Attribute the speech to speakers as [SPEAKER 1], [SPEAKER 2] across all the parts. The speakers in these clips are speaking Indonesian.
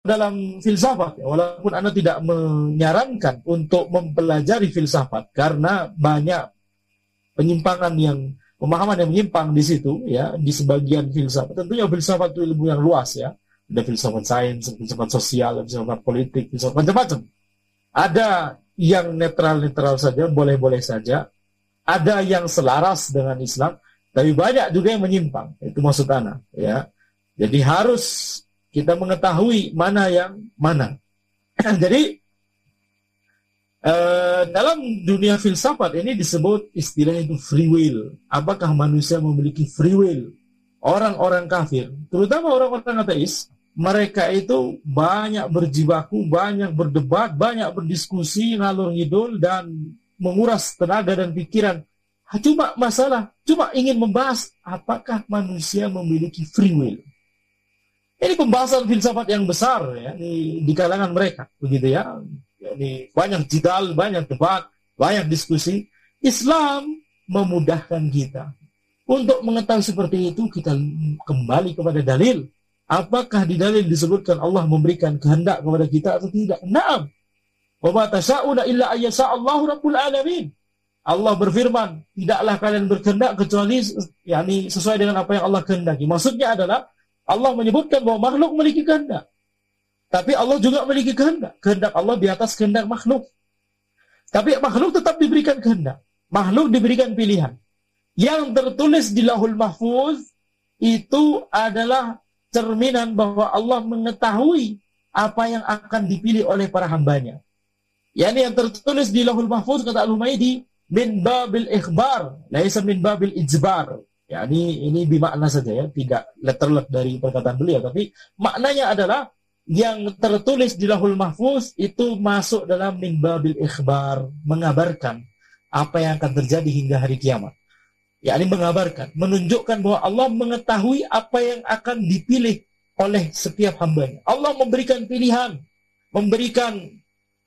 [SPEAKER 1] dalam filsafat, walaupun Anda tidak menyarankan untuk mempelajari filsafat karena banyak penyimpangan yang pemahaman yang menyimpang di situ ya di sebagian filsafat. Tentunya filsafat itu ilmu yang luas ya. Ada filsafat sains, filsafat sosial, filsafat politik, filsafat macam-macam. Ada yang netral-netral saja, boleh-boleh saja. Ada yang selaras dengan Islam, tapi banyak juga yang menyimpang. Itu maksud Ana ya. Jadi harus kita mengetahui mana yang mana. Jadi uh, dalam dunia filsafat ini disebut istilah itu free will. Apakah manusia memiliki free will? Orang-orang kafir, terutama orang-orang ateis, mereka itu banyak berjibaku, banyak berdebat, banyak berdiskusi, ngalur ngidul dan menguras tenaga dan pikiran. Cuma masalah, cuma ingin membahas apakah manusia memiliki free will. Ini pembahasan filsafat yang besar ya di, di kalangan mereka, begitu ya. Ini banyak jidal, banyak debat, banyak diskusi. Islam memudahkan kita. Untuk mengetahui seperti itu, kita kembali kepada dalil. Apakah di dalil disebutkan Allah memberikan kehendak kepada kita atau tidak? Naam. Wa ma illa ayyasa Allahu rabbul alamin. Allah berfirman, tidaklah kalian berkehendak kecuali yakni sesuai dengan apa yang Allah kehendaki. Maksudnya adalah Allah menyebutkan bahwa makhluk memiliki kehendak. Tapi Allah juga memiliki kehendak. Kehendak Allah di atas kehendak makhluk. Tapi makhluk tetap diberikan kehendak. Makhluk diberikan pilihan. Yang tertulis di lahul mahfuz itu adalah cerminan bahwa Allah mengetahui apa yang akan dipilih oleh para hambanya. Yani yang tertulis di lahul mahfuz kata Al-Humaydi min babil ikhbar, laisa min babil ijbar. Ya, ini ini bimakna saja ya, tidak letterlet dari perkataan beliau, tapi maknanya adalah yang tertulis di Lahul Mahfuz itu masuk dalam min babil ikhbar, mengabarkan apa yang akan terjadi hingga hari kiamat. Ya, ini mengabarkan, menunjukkan bahwa Allah mengetahui apa yang akan dipilih oleh setiap hambanya. Allah memberikan pilihan, memberikan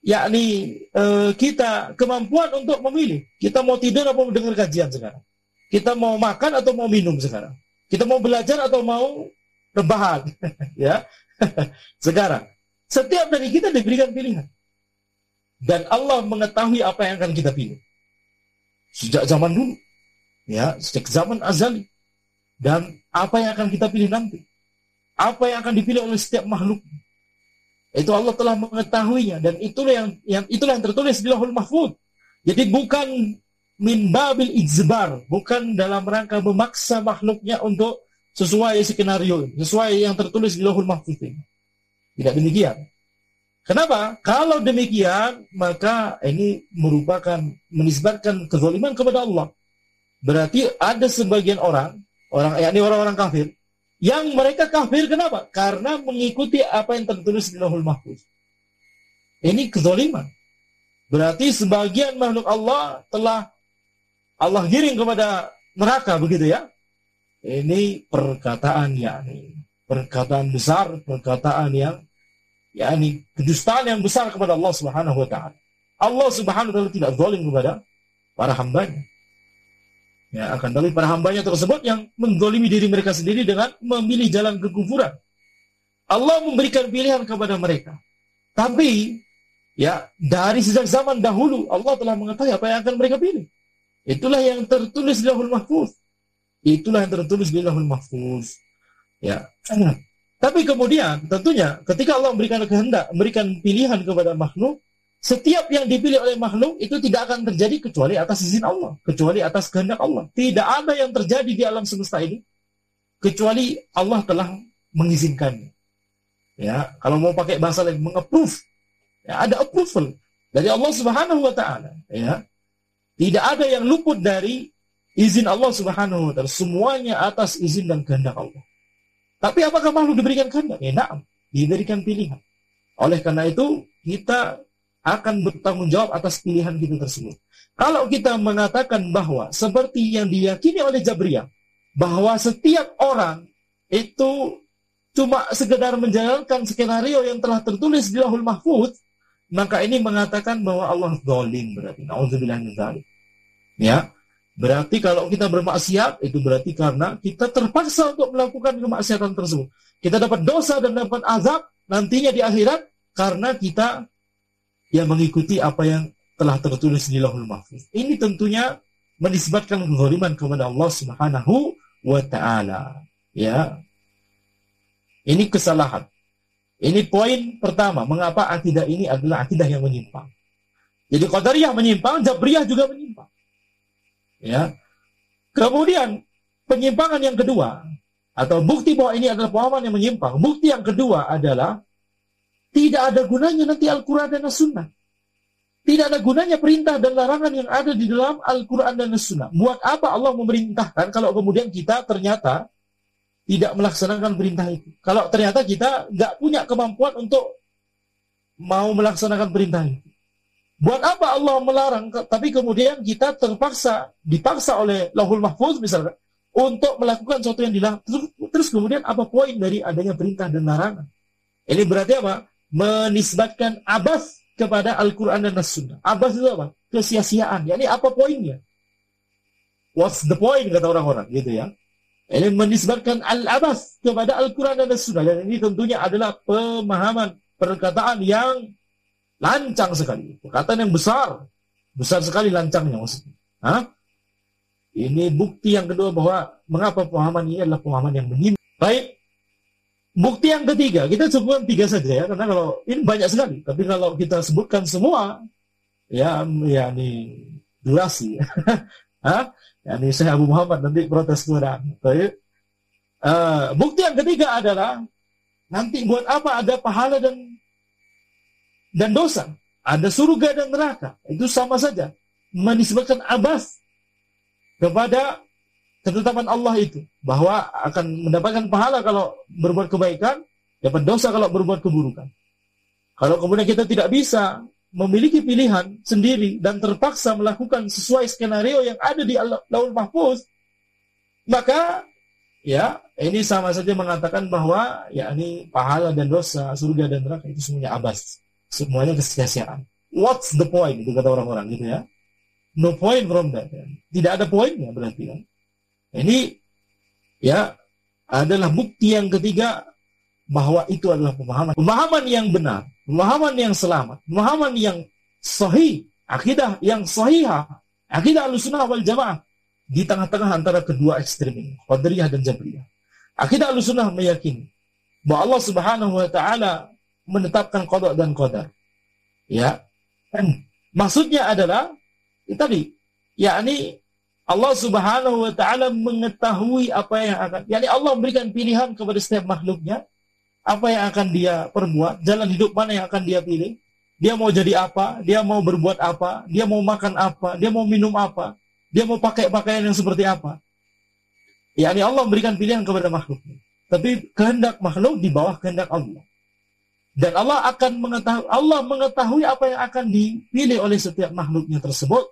[SPEAKER 1] yakni uh, kita kemampuan untuk memilih. Kita mau tidur atau mau dengar kajian sekarang. Kita mau makan atau mau minum sekarang? Kita mau belajar atau mau rebahan? ya. sekarang, setiap dari kita diberikan pilihan. Dan Allah mengetahui apa yang akan kita pilih. Sejak zaman dulu. Ya, sejak zaman azali. Dan apa yang akan kita pilih nanti. Apa yang akan dipilih oleh setiap makhluk. Itu Allah telah mengetahuinya dan itulah yang, yang itulah yang tertulis di Lauhul Mahfud. Jadi bukan min babil ijbar, bukan dalam rangka memaksa makhluknya untuk sesuai skenario, sesuai yang tertulis di Lauhul Mahfuz. Tidak demikian. Kenapa? Kalau demikian, maka ini merupakan menisbatkan kezaliman kepada Allah. Berarti ada sebagian orang, orang yakni orang-orang kafir, yang mereka kafir kenapa? Karena mengikuti apa yang tertulis di Lauhul Mahfuz. Ini kezaliman. Berarti sebagian makhluk Allah telah Allah giring kepada neraka begitu ya. Ini perkataan yakni perkataan besar, perkataan yang yakni kedustaan yang besar kepada Allah Subhanahu wa taala. Allah Subhanahu wa taala tidak zalim kepada para hambanya. Ya, akan tapi para hambanya tersebut yang menggolimi diri mereka sendiri dengan memilih jalan kekufuran. Allah memberikan pilihan kepada mereka. Tapi ya dari sejak zaman dahulu Allah telah mengetahui apa yang akan mereka pilih. Itulah yang tertulis di Lahul Mahfuz. Itulah yang tertulis di Lahul Mahfuz. Ya. Tapi kemudian tentunya ketika Allah memberikan kehendak, memberikan pilihan kepada makhluk, setiap yang dipilih oleh makhluk itu tidak akan terjadi kecuali atas izin Allah, kecuali atas kehendak Allah. Tidak ada yang terjadi di alam semesta ini kecuali Allah telah mengizinkannya. Ya, kalau mau pakai bahasa lain mengapprove. Ya, ada approval dari Allah Subhanahu wa taala, ya. Tidak ada yang luput dari izin Allah Subhanahu wa taala. Semuanya atas izin dan kehendak Allah. Tapi apakah makhluk diberikan kehendak? Ya, nah, diberikan pilihan. Oleh karena itu, kita akan bertanggung jawab atas pilihan kita tersebut. Kalau kita mengatakan bahwa seperti yang diyakini oleh Jabriyah, bahwa setiap orang itu cuma sekedar menjalankan skenario yang telah tertulis di Lahul Mahfuz, maka ini mengatakan bahwa Allah zalim berarti. Nauzubillah min Ya. Berarti kalau kita bermaksiat itu berarti karena kita terpaksa untuk melakukan kemaksiatan tersebut. Kita dapat dosa dan dapat azab nantinya di akhirat karena kita yang mengikuti apa yang telah tertulis di Lauhul Mahfuz. Ini tentunya menisbatkan kezaliman kepada Allah Subhanahu wa taala. Ya. Ini kesalahan. Ini poin pertama, mengapa akidah ini adalah akidah yang menyimpang. Jadi Qadariyah menyimpang, Jabriyah juga menyimpang. Ya. Kemudian penyimpangan yang kedua atau bukti bahwa ini adalah pemahaman yang menyimpang. Bukti yang kedua adalah tidak ada gunanya nanti Al-Quran dan As-Sunnah. Tidak ada gunanya perintah dan larangan yang ada di dalam Al-Quran dan As-Sunnah. Buat apa Allah memerintahkan kalau kemudian kita ternyata tidak melaksanakan perintah itu. Kalau ternyata kita nggak punya kemampuan untuk mau melaksanakan perintah itu. Buat apa Allah melarang, tapi kemudian kita terpaksa, dipaksa oleh lahul mahfuz misalnya, untuk melakukan sesuatu yang dilarang. Terus, kemudian apa poin dari adanya perintah dan larangan? Ini berarti apa? Menisbatkan abas kepada Al-Quran dan As-Sunnah. Abbas itu apa? Kesia-siaan. Yani apa poinnya? What's the point, kata orang-orang. Gitu ya. Ini menisbatkan Al-Abbas kepada Al-Quran dan As-Sunnah. Dan ini tentunya adalah pemahaman perkataan yang lancang sekali. Perkataan yang besar. Besar sekali lancangnya maksudnya. Hah? Ini bukti yang kedua bahwa mengapa pemahaman ini adalah pemahaman yang menyimpang. Baik, Bukti yang ketiga, kita sebutkan tiga saja ya, karena kalau ini banyak sekali. Tapi kalau kita sebutkan semua, ya, ya ini durasi. Hah? Ya, ini saya Abu Muhammad nanti protes kurang. Tapi, uh, bukti yang ketiga adalah nanti buat apa ada pahala dan dan dosa, ada surga dan neraka. Itu sama saja menisbatkan abas kepada ketetapan Allah itu bahwa akan mendapatkan pahala kalau berbuat kebaikan, dapat dosa kalau berbuat keburukan. Kalau kemudian kita tidak bisa memiliki pilihan sendiri dan terpaksa melakukan sesuai skenario yang ada di Laul Mahfuz, maka ya ini sama saja mengatakan bahwa ya ini pahala dan dosa, surga dan neraka itu semuanya abas, semuanya kesia-siaan. What's the point itu kata orang-orang gitu ya. No point from that. Ya. Tidak ada poinnya berarti kan. Ini ya adalah bukti yang ketiga bahwa itu adalah pemahaman pemahaman yang benar, pemahaman yang selamat, pemahaman yang sahih, akidah yang sahih, akidah al-sunnah wal jamaah di tengah-tengah antara kedua ekstrem ini, Qadariyah dan Jabriyah. Akidah al-sunnah meyakini bahwa Allah Subhanahu wa taala menetapkan qada dan qadar. Ya. Maksudnya adalah ya tadi yakni Allah Subhanahu wa taala mengetahui apa yang akan yakni Allah memberikan pilihan kepada setiap makhluknya apa yang akan dia perbuat, jalan hidup mana yang akan dia pilih. Dia mau jadi apa, dia mau berbuat apa, dia mau makan apa, dia mau minum apa, dia mau pakai pakaian yang seperti apa. Yakni Allah memberikan pilihan kepada makhluknya. Tapi kehendak makhluk di bawah kehendak Allah. Dan Allah akan mengetahui Allah mengetahui apa yang akan dipilih oleh setiap makhluknya tersebut.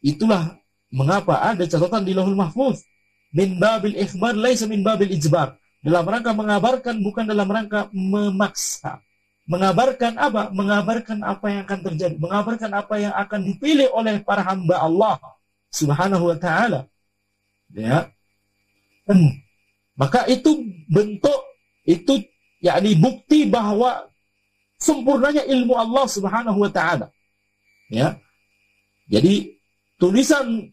[SPEAKER 1] Itulah Mengapa ada catatan di Lauhul Mahfuz? Min babil ikhbar laisa min babil ijbar. Dalam rangka mengabarkan bukan dalam rangka memaksa. Mengabarkan apa? Mengabarkan apa yang akan terjadi. Mengabarkan apa yang akan dipilih oleh para hamba Allah Subhanahu wa taala. Ya. Hmm. Maka itu bentuk itu yakni bukti bahwa sempurnanya ilmu Allah Subhanahu wa taala. Ya. Jadi tulisan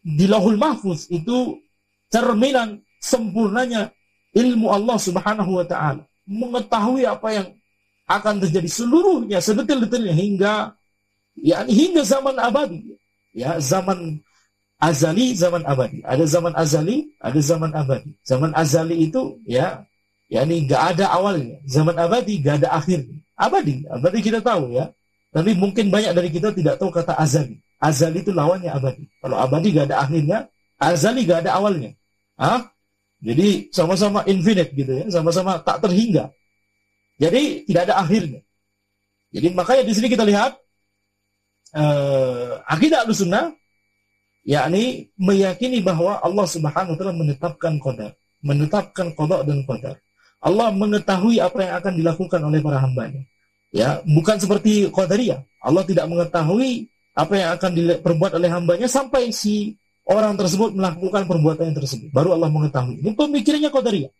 [SPEAKER 1] di lahul mahfuz itu cerminan sempurnanya ilmu Allah Subhanahu wa taala. Mengetahui apa yang akan terjadi seluruhnya sedetil-detilnya hingga ya hingga zaman abadi. Ya, zaman azali, zaman abadi. Ada zaman azali, ada zaman abadi. Zaman azali itu ya yakni gak ada awalnya. Zaman abadi gak ada akhirnya. Abadi, abadi kita tahu ya. Tapi mungkin banyak dari kita tidak tahu kata azali. Azali itu lawannya abadi. Kalau abadi gak ada akhirnya, azali gak ada awalnya. Hah? Jadi sama-sama infinite gitu ya, sama-sama tak terhingga. Jadi tidak ada akhirnya. Jadi makanya di sini kita lihat uh, akidah al-sunnah yakni meyakini bahwa Allah Subhanahu wa taala menetapkan qadar, menetapkan qada dan qadar. Allah mengetahui apa yang akan dilakukan oleh para hambanya. Ya, bukan seperti qadariyah. Allah tidak mengetahui apa yang akan diperbuat oleh hambanya sampai si orang tersebut melakukan perbuatan yang tersebut. Baru Allah mengetahui. Ini pemikirannya Qadariyah.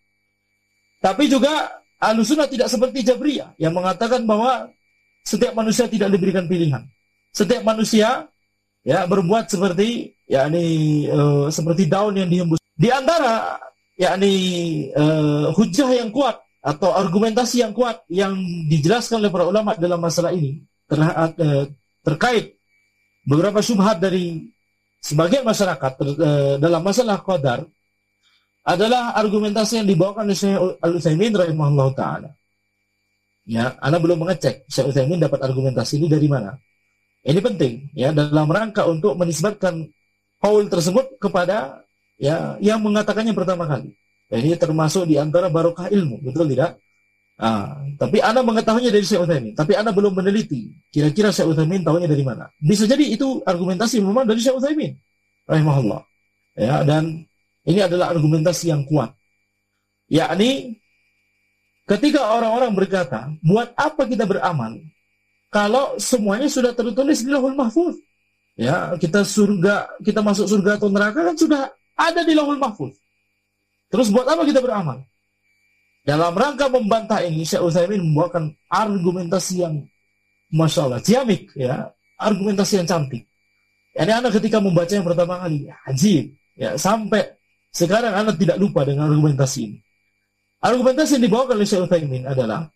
[SPEAKER 1] Tapi juga Alusuna tidak seperti Jabriyah yang mengatakan bahwa setiap manusia tidak diberikan pilihan. Setiap manusia ya berbuat seperti yakni uh, seperti daun yang dihembus. Di antara yakni uh, hujah yang kuat atau argumentasi yang kuat yang dijelaskan oleh para ulama dalam masalah ini uh, terkait beberapa syubhat dari sebagian masyarakat uh, dalam masalah qadar adalah argumentasi yang dibawakan oleh Syekh Al-Utsaimin rahimahullah taala. Ya, Anda belum mengecek Syekh Utsaimin dapat argumentasi ini dari mana. Ini penting ya dalam rangka untuk menisbatkan Paul tersebut kepada ya yang mengatakannya pertama kali. Ya, ini termasuk di antara barokah ilmu, betul tidak? Ah, tapi Anda mengetahuinya dari Syekh Utsaimin, tapi Anda belum meneliti kira-kira Syekh Utsaimin tahunya dari mana. Bisa jadi itu argumentasi memang dari Syekh Utsaimin rahimahullah. Ya, dan ini adalah argumentasi yang kuat. Yakni ketika orang-orang berkata, buat apa kita beramal kalau semuanya sudah tertulis di Lauhul Mahfuz? Ya, kita surga, kita masuk surga atau neraka kan sudah ada di Lauhul Mahfuz. Terus buat apa kita beramal? Dalam rangka membantah ini, Syekh Utsaimin membawakan argumentasi yang Masya Allah, ciamik, ya, argumentasi yang cantik. Ini anak ketika membaca yang pertama kali, ajib, ya, sampai sekarang Anda tidak lupa dengan argumentasi ini. Argumentasi yang dibawakan oleh Syekh Utsaimin adalah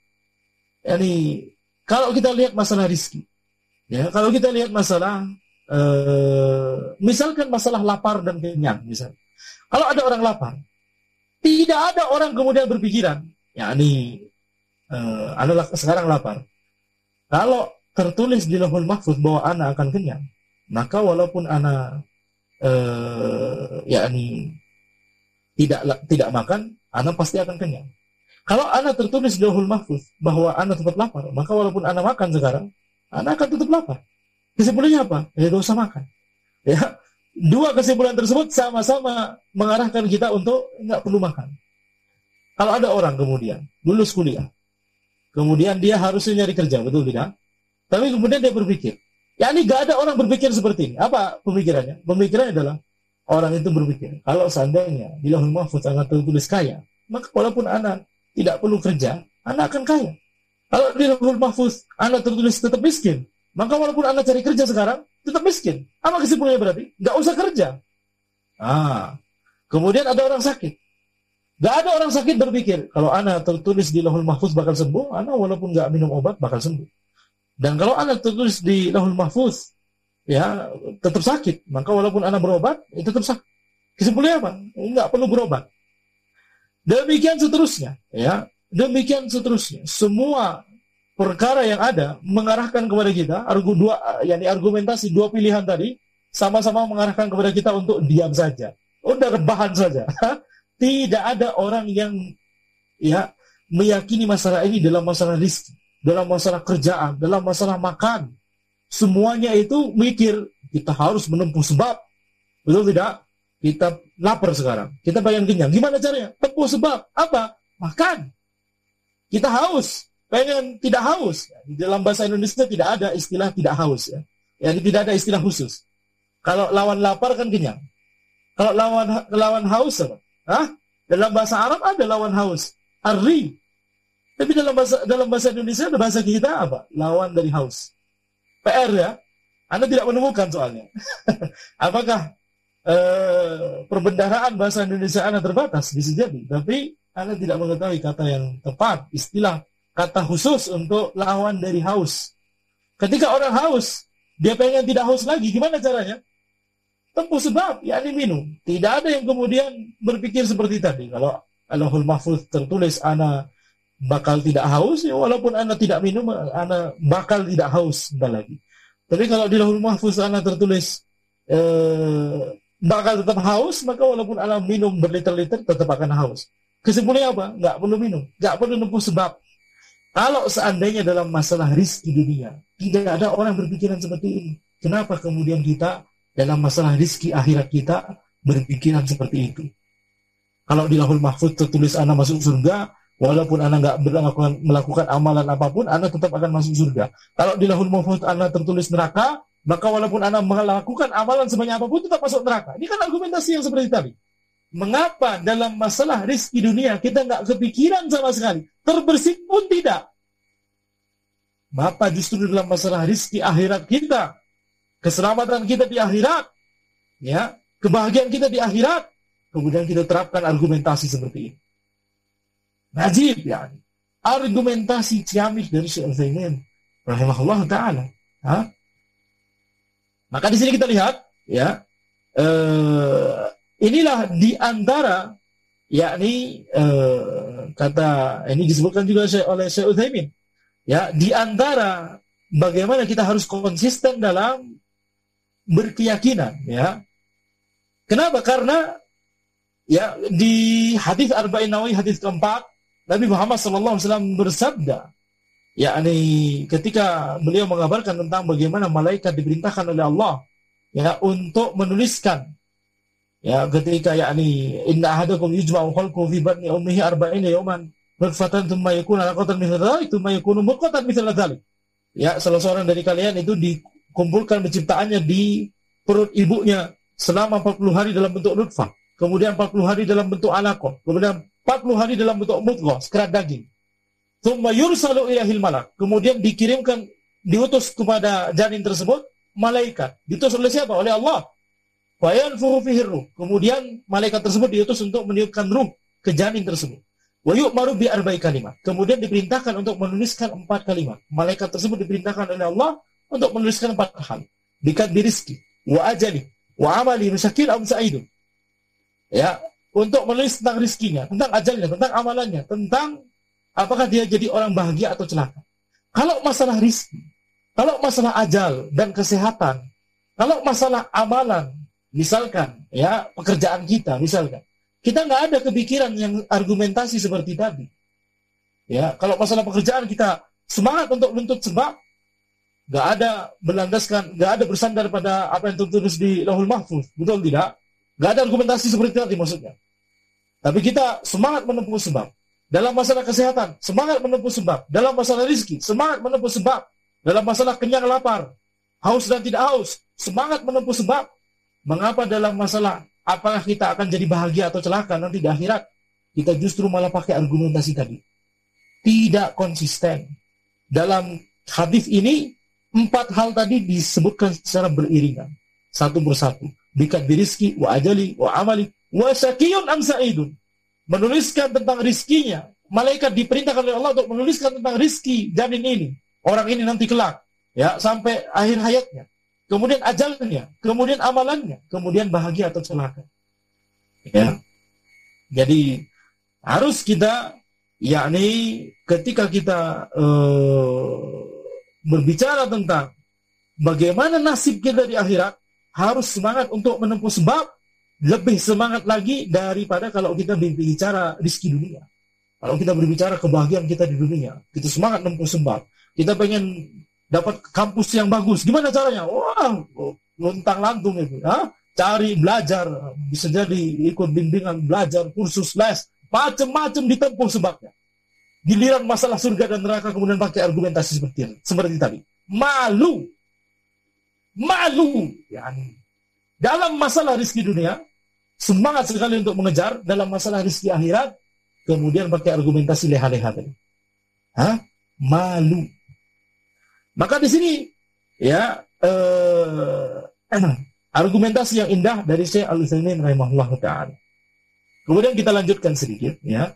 [SPEAKER 1] yani kalau kita lihat masalah rizki, ya kalau kita lihat masalah uh, misalkan masalah lapar dan kenyang misalnya. Kalau ada orang lapar, tidak ada orang kemudian berpikiran, yakni uh, adalah sekarang lapar. Kalau tertulis di Lauhul Mahfuz bahwa anak akan kenyang, maka walaupun anak uh, yakni tidak tidak makan, anak pasti akan kenyang. Kalau anak tertulis di Lauhul Mahfuz bahwa anak tetap lapar, maka walaupun anak makan sekarang, anak akan tetap lapar. Kesimpulannya apa? Ya dosa makan. Ya, dua kesimpulan tersebut sama-sama mengarahkan kita untuk nggak perlu makan. Kalau ada orang kemudian lulus kuliah, kemudian dia harusnya nyari kerja, betul tidak? Tapi kemudian dia berpikir, ya ini gak ada orang berpikir seperti ini. Apa pemikirannya? Pemikirannya adalah orang itu berpikir, kalau seandainya di lahul mahfuz anak tertulis kaya, maka walaupun anak tidak perlu kerja, anak akan kaya. Kalau di lahul mahfuz anak tertulis tetap miskin, maka walaupun anak cari kerja sekarang, tetap miskin. Apa kesimpulannya berarti? Gak usah kerja. Ah, kemudian ada orang sakit. Gak ada orang sakit berpikir, kalau anak tertulis di lahul mahfuz bakal sembuh, anak walaupun gak minum obat bakal sembuh. Dan kalau anak tertulis di lahul mahfuz ya tetap sakit. Maka walaupun anak berobat, itu ya tetap sakit. Kesimpulannya apa? Enggak perlu berobat. Demikian seterusnya, ya. Demikian seterusnya. Semua perkara yang ada mengarahkan kepada kita, argu dua, yakni argumentasi dua pilihan tadi sama-sama mengarahkan kepada kita untuk diam saja. Udah rebahan saja. Tidak ada orang yang ya meyakini masalah ini dalam masalah rizki, dalam masalah kerjaan, dalam masalah makan, semuanya itu mikir kita harus menempuh sebab. Betul tidak? Kita lapar sekarang. Kita pengen kenyang. Gimana caranya? Tempuh sebab. Apa? Makan. Kita haus. Pengen tidak haus. Di dalam bahasa Indonesia tidak ada istilah tidak haus. Ya. Yani tidak ada istilah khusus. Kalau lawan lapar kan kenyang. Kalau lawan lawan haus apa? Hah? Dalam bahasa Arab ada lawan haus. Arri. Tapi dalam bahasa dalam bahasa Indonesia ada bahasa kita apa? Lawan dari haus. PR ya. Anda tidak menemukan soalnya. Apakah eh, perbendaharaan bahasa Indonesia Anda terbatas? Bisa jadi. Tapi Anda tidak mengetahui kata yang tepat, istilah kata khusus untuk lawan dari haus. Ketika orang haus, dia pengen tidak haus lagi, gimana caranya? Tempuh sebab, yakni minum. Tidak ada yang kemudian berpikir seperti tadi. Kalau Allahul Mahfuz tertulis anak bakal tidak haus, ya walaupun Anda tidak minum, Anda bakal tidak haus sebentar lagi. Tapi kalau di lahul mahfuz Anda tertulis eh, bakal tetap haus, maka walaupun Anda minum berliter-liter, tetap akan haus. Kesimpulannya apa? Nggak perlu minum, nggak perlu nempuh sebab. Kalau seandainya dalam masalah rizki dunia, tidak ada orang berpikiran seperti ini. Kenapa kemudian kita dalam masalah rizki akhirat kita berpikiran seperti itu? Kalau di lahul mahfuz tertulis anak masuk surga, Walaupun Anda nggak melakukan, melakukan amalan apa pun, Anda tetap akan masuk surga. Kalau di lahul mahfuz Anda tertulis neraka, maka walaupun Anda melakukan amalan sebanyak apa pun, tetap masuk neraka. Ini kan argumentasi yang seperti tadi. Mengapa dalam masalah rizki dunia kita nggak kepikiran sama sekali? terbersih pun tidak. Bapak justru dalam masalah rizki akhirat kita, keselamatan kita di akhirat, ya, kebahagiaan kita di akhirat, kemudian kita terapkan argumentasi seperti ini. Najib ya. Argumentasi ciamik dari Syekh Utsaimin rahimahullah taala. Ha? Maka di sini kita lihat ya eh, inilah di antara yakni eh, kata ini disebutkan juga oleh Syekh Utsaimin ya di antara bagaimana kita harus konsisten dalam berkeyakinan ya. Kenapa? Karena ya di hadis arba'in nawawi hadis keempat Nabi Muhammad SAW bersabda, yakni ketika beliau mengabarkan tentang bagaimana malaikat diperintahkan oleh Allah ya untuk menuliskan ya ketika yakni inna ahadakum yujma'u khalqu fi batni ummihi arba'ina yawman nutfatan thumma yakunu alaqatan mithla dhalik thumma yakunu mudghatan mithla dhalik. Ya salah seorang dari kalian itu dikumpulkan penciptaannya di perut ibunya selama 40 hari dalam bentuk nutfah kemudian 40 hari dalam bentuk alaqah kemudian 40 hari dalam bentuk mudghah, sekerat daging. Thumma yursalu ilahil malak. Kemudian dikirimkan, diutus kepada janin tersebut, malaikat. Diutus oleh siapa? Oleh Allah. Fayanfuhu fihi ruh. Kemudian malaikat tersebut diutus untuk meniupkan ruh ke janin tersebut. Wa yu'maru bi arba'i kalimat. Kemudian diperintahkan untuk menuliskan empat kalimat. Malaikat tersebut diperintahkan oleh Allah untuk menuliskan empat hal. Bikat birizki, wa ajali, wa amali, musyakil, am sa'idun. Ya, untuk menulis tentang rizkinya, tentang ajalnya, tentang amalannya, tentang apakah dia jadi orang bahagia atau celaka. Kalau masalah rizki, kalau masalah ajal dan kesehatan, kalau masalah amalan, misalkan ya pekerjaan kita, misalkan kita nggak ada kepikiran yang argumentasi seperti tadi. Ya, kalau masalah pekerjaan kita semangat untuk menuntut sebab, nggak ada berlandaskan, nggak ada bersandar pada apa yang tertulis di Lahul Mahfuz, betul tidak? Gak ada argumentasi seperti tadi maksudnya. Tapi kita semangat menempuh sebab. Dalam masalah kesehatan, semangat menempuh sebab. Dalam masalah rizki, semangat menempuh sebab. Dalam masalah kenyang lapar, haus dan tidak haus, semangat menempuh sebab. Mengapa dalam masalah apakah kita akan jadi bahagia atau celaka nanti di akhirat? Kita justru malah pakai argumentasi tadi. Tidak konsisten. Dalam hadis ini, empat hal tadi disebutkan secara beriringan. Satu persatu bikat biriski wa ajali wa amali wa syakiyun am sa'idun. Menuliskan tentang rizkinya. Malaikat diperintahkan oleh Allah untuk menuliskan tentang rizki janin ini. Orang ini nanti kelak. Ya, sampai akhir hayatnya. Kemudian ajalnya, kemudian amalannya, kemudian bahagia atau celaka. Ya. Jadi harus kita yakni ketika kita uh, berbicara tentang bagaimana nasib kita di akhirat, harus semangat untuk menempuh sebab lebih semangat lagi daripada kalau kita berbicara rizki dunia. Kalau kita berbicara kebahagiaan kita di dunia, kita semangat menempuh sebab. Kita pengen dapat kampus yang bagus. Gimana caranya? Wah, lontang lantung itu. Ha? Cari belajar, bisa jadi ikut bimbingan belajar, kursus les, macam-macam ditempuh sebabnya. Giliran masalah surga dan neraka kemudian pakai argumentasi seperti ini, seperti tadi. Malu malu. Yani, dalam masalah rizki dunia, semangat sekali untuk mengejar. Dalam masalah rizki akhirat, kemudian pakai argumentasi leha-leha tadi. Hah? Malu. Maka di sini, ya, eh, argumentasi yang indah dari Syekh Al-Utsaimin rahimahullah ta'ala. Kemudian kita lanjutkan sedikit, ya.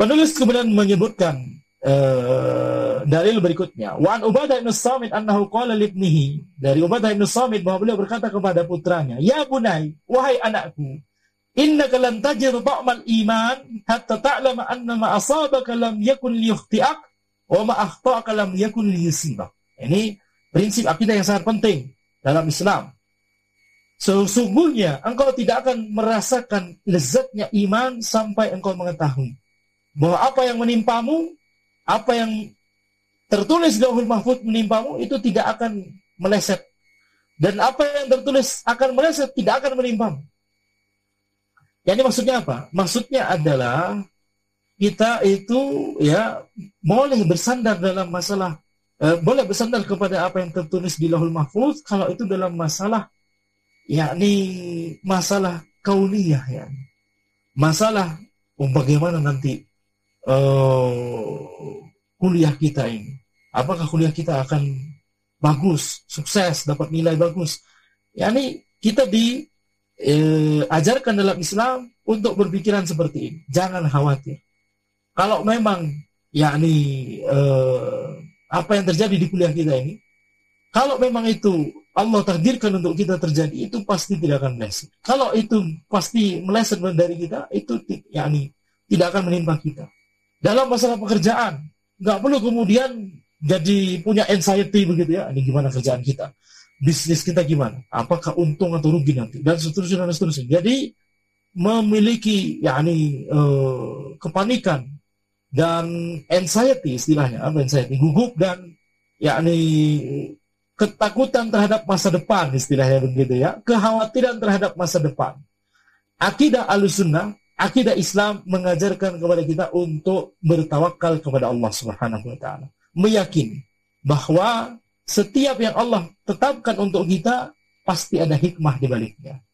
[SPEAKER 1] Penulis kemudian menyebutkan uh, dalil berikutnya. Wa an Ubadah bin Samit annahu qala libnihi. Dari Ubadah bin Samit bahwa beliau berkata kepada putranya, "Ya bunai, wahai anakku, innaka lan tajid ta'mal iman hatta ta'lama anna ma asabaka lam yakun liyukhti'ak wa ma akhta'aka lam yakun liyusibak." Ini prinsip akidah yang sangat penting dalam Islam. Sesungguhnya engkau tidak akan merasakan lezatnya iman sampai engkau mengetahui bahwa apa yang menimpamu apa yang tertulis di Lauhul Mahfud menimpamu itu tidak akan meleset. Dan apa yang tertulis akan meleset tidak akan menimpamu. Jadi maksudnya apa? Maksudnya adalah kita itu ya boleh bersandar dalam masalah eh, boleh bersandar kepada apa yang tertulis di Lauhul Mahfuz kalau itu dalam masalah yakni masalah kauliyah ya. Masalah oh, bagaimana nanti uh, kuliah kita ini. Apakah kuliah kita akan bagus, sukses, dapat nilai bagus? Ya ini kita diajarkan eh, dalam Islam untuk berpikiran seperti ini. Jangan khawatir. Kalau memang yakni eh, apa yang terjadi di kuliah kita ini, kalau memang itu Allah takdirkan untuk kita terjadi, itu pasti tidak akan meleset. Kalau itu pasti meleset dari kita, itu yakni tidak akan menimpa kita. Dalam masalah pekerjaan, nggak perlu kemudian jadi punya anxiety begitu ya. Ini gimana kerjaan kita? Bisnis kita gimana? Apakah untung atau rugi nanti? Dan seterusnya dan seterusnya. Jadi memiliki yakni uh, kepanikan dan anxiety istilahnya apa anxiety gugup dan yakni ketakutan terhadap masa depan istilahnya begitu ya kekhawatiran terhadap masa depan akidah alusunnah akidah Islam mengajarkan kepada kita untuk bertawakal kepada Allah Subhanahu wa taala meyakini bahwa setiap yang Allah tetapkan untuk kita pasti ada hikmah di baliknya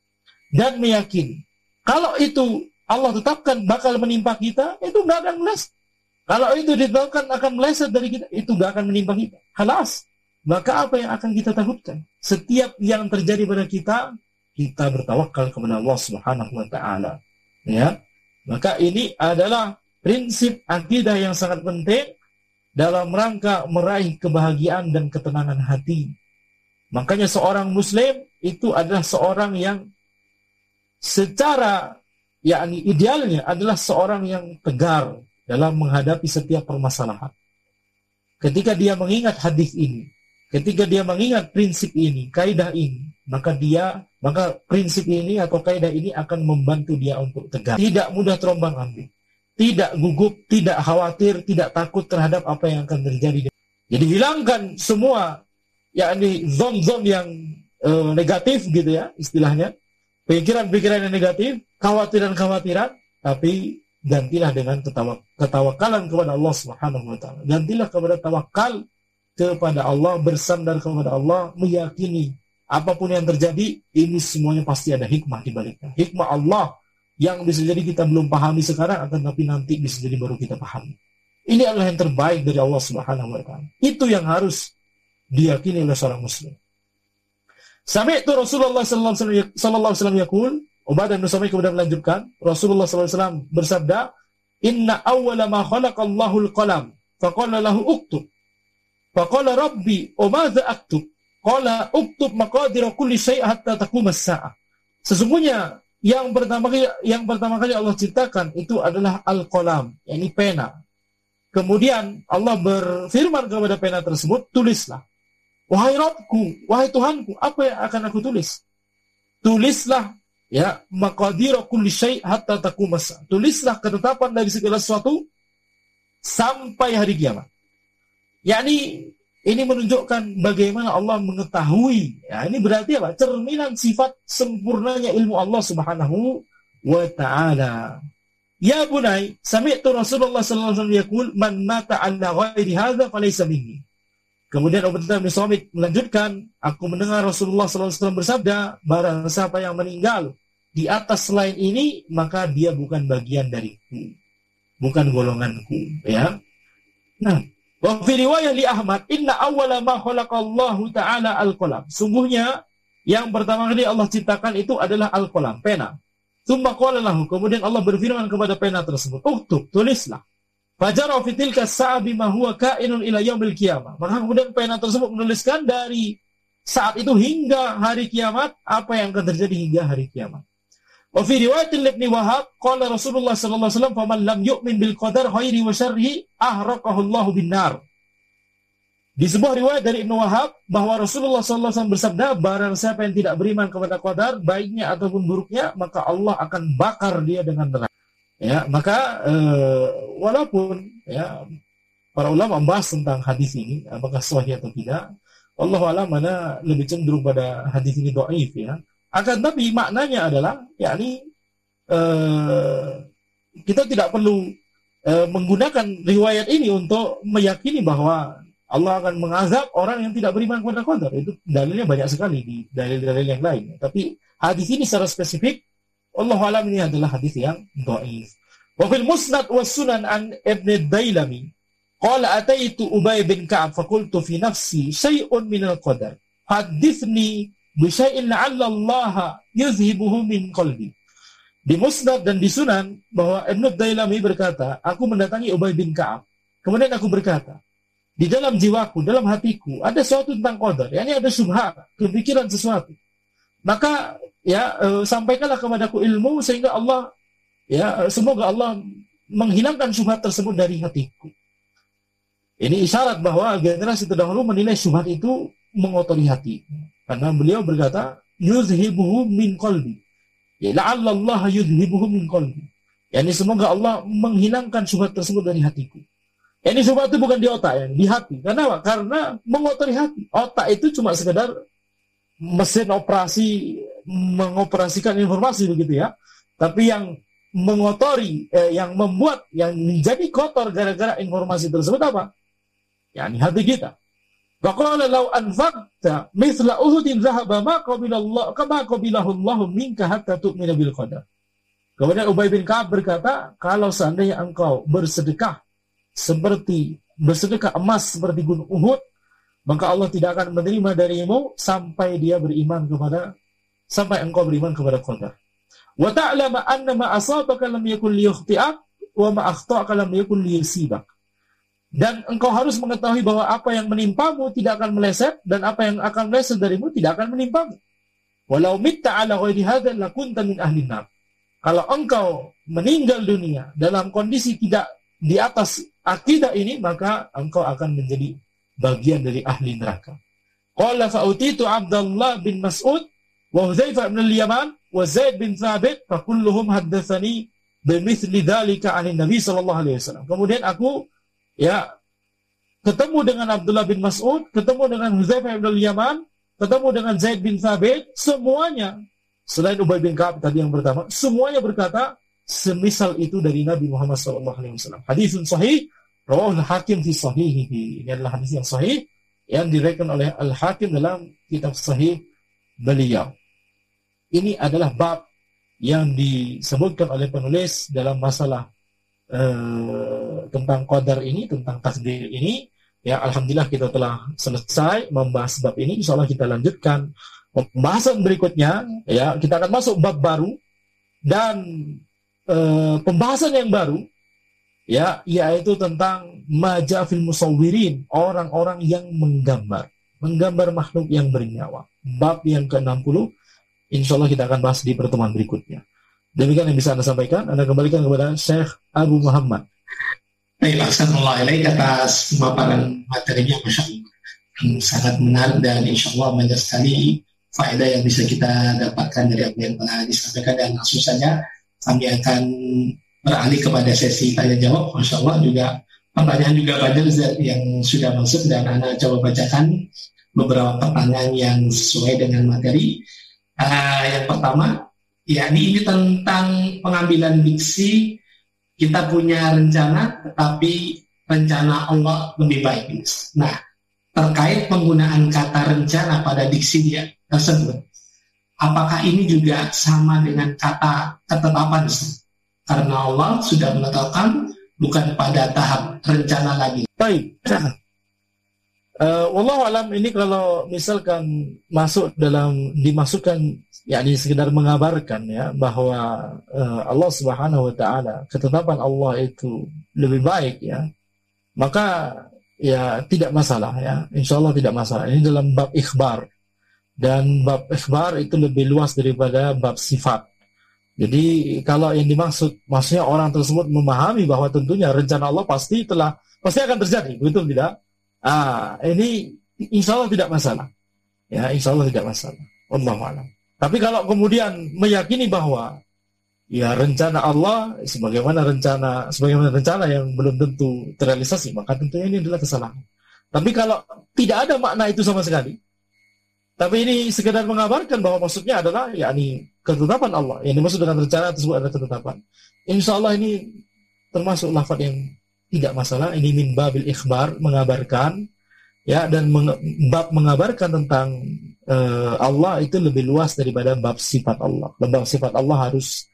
[SPEAKER 1] dan meyakini kalau itu Allah tetapkan bakal menimpa kita itu nggak akan meleset kalau itu ditetapkan akan meleset dari kita, itu gak akan menimpa kita. Halas. Maka apa yang akan kita takutkan? Setiap yang terjadi pada kita, kita bertawakal kepada Allah Subhanahu wa taala. Ya. Maka ini adalah prinsip akidah yang sangat penting dalam rangka meraih kebahagiaan dan ketenangan hati. Makanya seorang muslim itu adalah seorang yang secara yakni idealnya adalah seorang yang tegar, dalam menghadapi setiap permasalahan. Ketika dia mengingat hadis ini, ketika dia mengingat prinsip ini, kaidah ini, maka dia, maka prinsip ini atau kaidah ini akan membantu dia untuk tegar. Tidak mudah terombang ambing, tidak gugup, tidak khawatir, tidak takut terhadap apa yang akan terjadi. Jadi hilangkan semua yakni zon-zon yang uh, negatif gitu ya istilahnya, pikiran-pikiran yang negatif, khawatiran-khawatiran, tapi gantilah dengan ketawakalan kepada Allah Subhanahu wa taala. Gantilah kepada tawakal kepada Allah, bersandar kepada Allah, meyakini apa pun yang terjadi, ini semuanya pasti ada hikmah di baliknya. Hikmah Allah yang bisa jadi kita belum pahami sekarang, akan tapi nanti bisa jadi baru kita pahami. Ini adalah yang terbaik dari Allah Subhanahu wa taala. Itu yang harus diyakini oleh seorang muslim. Sampai itu Rasulullah sallallahu alaihi wasallam yakul, Ubadah bin kemudian melanjutkan, Rasulullah SAW bersabda, Inna awwala ma khalaqallahu al-qalam, faqala lahu uktub. Faqala rabbi, umadha aktub? Qala uktub maqadira kulli syai' hatta taqum as-sa'ah. Sesungguhnya yang pertama kali yang pertama kali Allah ciptakan itu adalah al-qalam, yakni pena. Kemudian Allah berfirman kepada pena tersebut, tulislah. Wahai Rabbku, wahai Tuhanku, apa yang akan aku tulis? Tulislah ya maqadir kulli syai' hatta taqumas tulislah ketetapan dari segala sesuatu sampai hari kiamat yakni ini menunjukkan bagaimana Allah mengetahui ya ini berarti apa cerminan sifat sempurnanya ilmu Allah Subhanahu wa taala ya bunai sami'tu Rasulullah sallallahu alaihi wasallam yaqul man mata ala ghairi hadza falaysa minni Kemudian Ubadah bin Samit melanjutkan, aku mendengar Rasulullah SAW bersabda, barang siapa yang meninggal di atas selain ini, maka dia bukan bagian dariku. Bukan golonganku. Ya. Nah, wa fi li Ahmad, inna awwala ma khalaqallahu ta'ala al-qalam. Sungguhnya, yang pertama kali Allah ciptakan itu adalah al-qalam, pena. Tumma qala lahu, kemudian Allah berfirman kepada pena tersebut, uktub, tulislah. Fajara fi tilka sa'a bima huwa kainun ila yaumil qiyamah. Maka kemudian pena tersebut menuliskan dari saat itu hingga hari kiamat apa yang akan terjadi hingga hari kiamat. Wa fi riwayat Ibnu Wahab qala Rasulullah sallallahu alaihi wasallam faman lam yu'min bil qadar khairi wa syarrihi ahraqahu Allah bin. Di sebuah riwayat dari Ibnu Wahab bahwa Rasulullah SAW bersabda, barang siapa yang tidak beriman kepada qadar, baiknya ataupun buruknya, maka Allah akan bakar dia dengan neraka. Ya, maka eh, walaupun ya para ulama membahas tentang hadis ini apakah sahih atau tidak, Allah alam mana lebih cenderung pada hadis ini doaif ya. Akan tapi maknanya adalah yakni eh, kita tidak perlu eh, menggunakan riwayat ini untuk meyakini bahwa Allah akan mengazab orang yang tidak beriman kepada qadar. Itu dalilnya banyak sekali di dalil-dalil yang lain. Tapi hadis ini secara spesifik Allah alam ini adalah hadis yang doif. Wa fil musnad was sunan an Ibn Dailami qala ataitu Ubay bin Ka'ab faqultu fi nafsi syai'un min al-qadar hadithni bi syai'in la'alla Allah yuzhibuhu min qalbi. Di Musnad dan di Sunan bahwa Ibn Dailami berkata, aku mendatangi Ubay bin Ka'ab. Kemudian aku berkata, di dalam jiwaku, dalam hatiku ada sesuatu tentang qadar, yakni ada subhat, kepikiran sesuatu. Maka ya e, sampaikanlah kepadaku ilmu sehingga Allah ya semoga Allah menghilangkan syubhat tersebut dari hatiku. Ini isyarat bahwa generasi terdahulu menilai syubhat itu mengotori hati. Karena beliau berkata, yuzhibuhu min qalbi. Ya la'alla Allah yuzhibuhu min qalbi. Yani semoga Allah menghilangkan syubhat tersebut dari hatiku. Yani syubhat itu bukan di otak ya, di hati. Kenapa? Karena mengotori hati. Otak itu cuma sekedar mesin operasi mengoperasikan informasi begitu ya. Tapi yang mengotori, eh, yang membuat, yang menjadi kotor gara-gara informasi tersebut apa? Ya, ini hati kita. Faqala law anfaqta mithla Uhudin zahaba ma qabilallah kama qabilahu Allah minka hatta tu'mina bil. Kemudian Ubay bin Ka'ab berkata, kalau seandainya engkau bersedekah seperti bersedekah emas seperti gunung Uhud, maka Allah tidak akan menerima darimu sampai dia beriman kepada sampai engkau beriman kepada qadar. Wa ta'lama anna ma asabaka lam yakun liyukhti'ak wa ma akhta'aka lam yakun liyusibak. Dan engkau harus mengetahui bahwa apa yang menimpamu tidak akan meleset dan apa yang akan meleset darimu tidak akan menimpamu. Walau mitta ala ghairi hadza lakunta min ahli nar. Kalau engkau meninggal dunia dalam kondisi tidak di atas akidah ini, maka engkau akan menjadi bagian dari ahli neraka. Qala fa'utitu Abdullah bin Mas'ud wa Hudzaifah bin al-Yaman wa Zaid bin Thabit fa kulluhum haddatsani bimithli dzalika 'an Nabi sallallahu alaihi wasallam. Kemudian aku ya ketemu dengan Abdullah bin Mas'ud, ketemu dengan Hudzaifah bin al-Yaman, ketemu dengan Zaid bin Thabit, semuanya selain Ubay bin Ka'ab tadi yang pertama, semuanya berkata semisal itu dari Nabi Muhammad wasallam. Hadisun sahih Rawahul Hakim fi sahihihi. Ini adalah hadis yang sahih yang diriwayatkan oleh Al-Hakim dalam kitab sahih beliau. Ini adalah bab yang disebutkan oleh penulis dalam masalah uh, tentang qadar ini, tentang takdir ini. Ya, alhamdulillah kita telah selesai membahas bab ini. Insya Allah kita lanjutkan pembahasan berikutnya. Ya, kita akan masuk bab baru dan uh, pembahasan yang baru ya yaitu tentang majafil musawwirin orang-orang yang menggambar menggambar makhluk yang bernyawa bab yang ke-60 insya Allah kita akan bahas di pertemuan berikutnya demikian yang bisa anda sampaikan. Anda kembalikan kepada Syekh Abu Muhammad.
[SPEAKER 2] Baik, Alhamdulillah atas pemaparan materinya Masya Allah. Sangat menarik dan insya Allah banyak sekali faedah yang bisa kita dapatkan dari apa yang telah disampaikan dan langsung saja kami akan beralih kepada sesi tanya jawab, masya Allah juga pertanyaan juga banyak yang sudah masuk dan Anda coba bacakan beberapa pertanyaan yang sesuai dengan materi. Uh, yang pertama, ya ini tentang pengambilan diksi. Kita punya rencana, tetapi rencana Allah lebih baik. Nah, terkait penggunaan kata rencana pada diksi dia tersebut, apakah ini juga sama dengan kata ketetapan? Karena Allah sudah menetapkan bukan pada tahap rencana lagi.
[SPEAKER 1] Baik. Uh, Wallahu alam ini kalau misalkan masuk dalam dimasukkan yakni sekedar mengabarkan ya bahwa uh, Allah Subhanahu wa taala ketetapan Allah itu lebih baik ya maka ya tidak masalah ya. Insya Allah tidak masalah. Ini dalam bab ikhbar. Dan bab ikhbar itu lebih luas daripada bab sifat. Jadi kalau yang dimaksud, maksudnya orang tersebut memahami bahwa tentunya rencana Allah pasti telah pasti akan terjadi, betul tidak? Ah, ini insya Allah tidak masalah. Ya, insya Allah tidak masalah. Allah alam. Tapi kalau kemudian meyakini bahwa ya rencana Allah sebagaimana rencana sebagaimana rencana yang belum tentu terrealisasi, maka tentunya ini adalah kesalahan. Tapi kalau tidak ada makna itu sama sekali, tapi ini sekedar mengabarkan bahwa maksudnya adalah yakni ketetapan Allah. Yang dimaksud dengan rencana tersebut adalah ketetapan. Insya Allah ini termasuk lafaz yang tidak masalah. Ini min babil ikhbar mengabarkan ya dan meng, bab mengabarkan tentang uh, Allah itu lebih luas daripada bab sifat Allah. Bab sifat Allah harus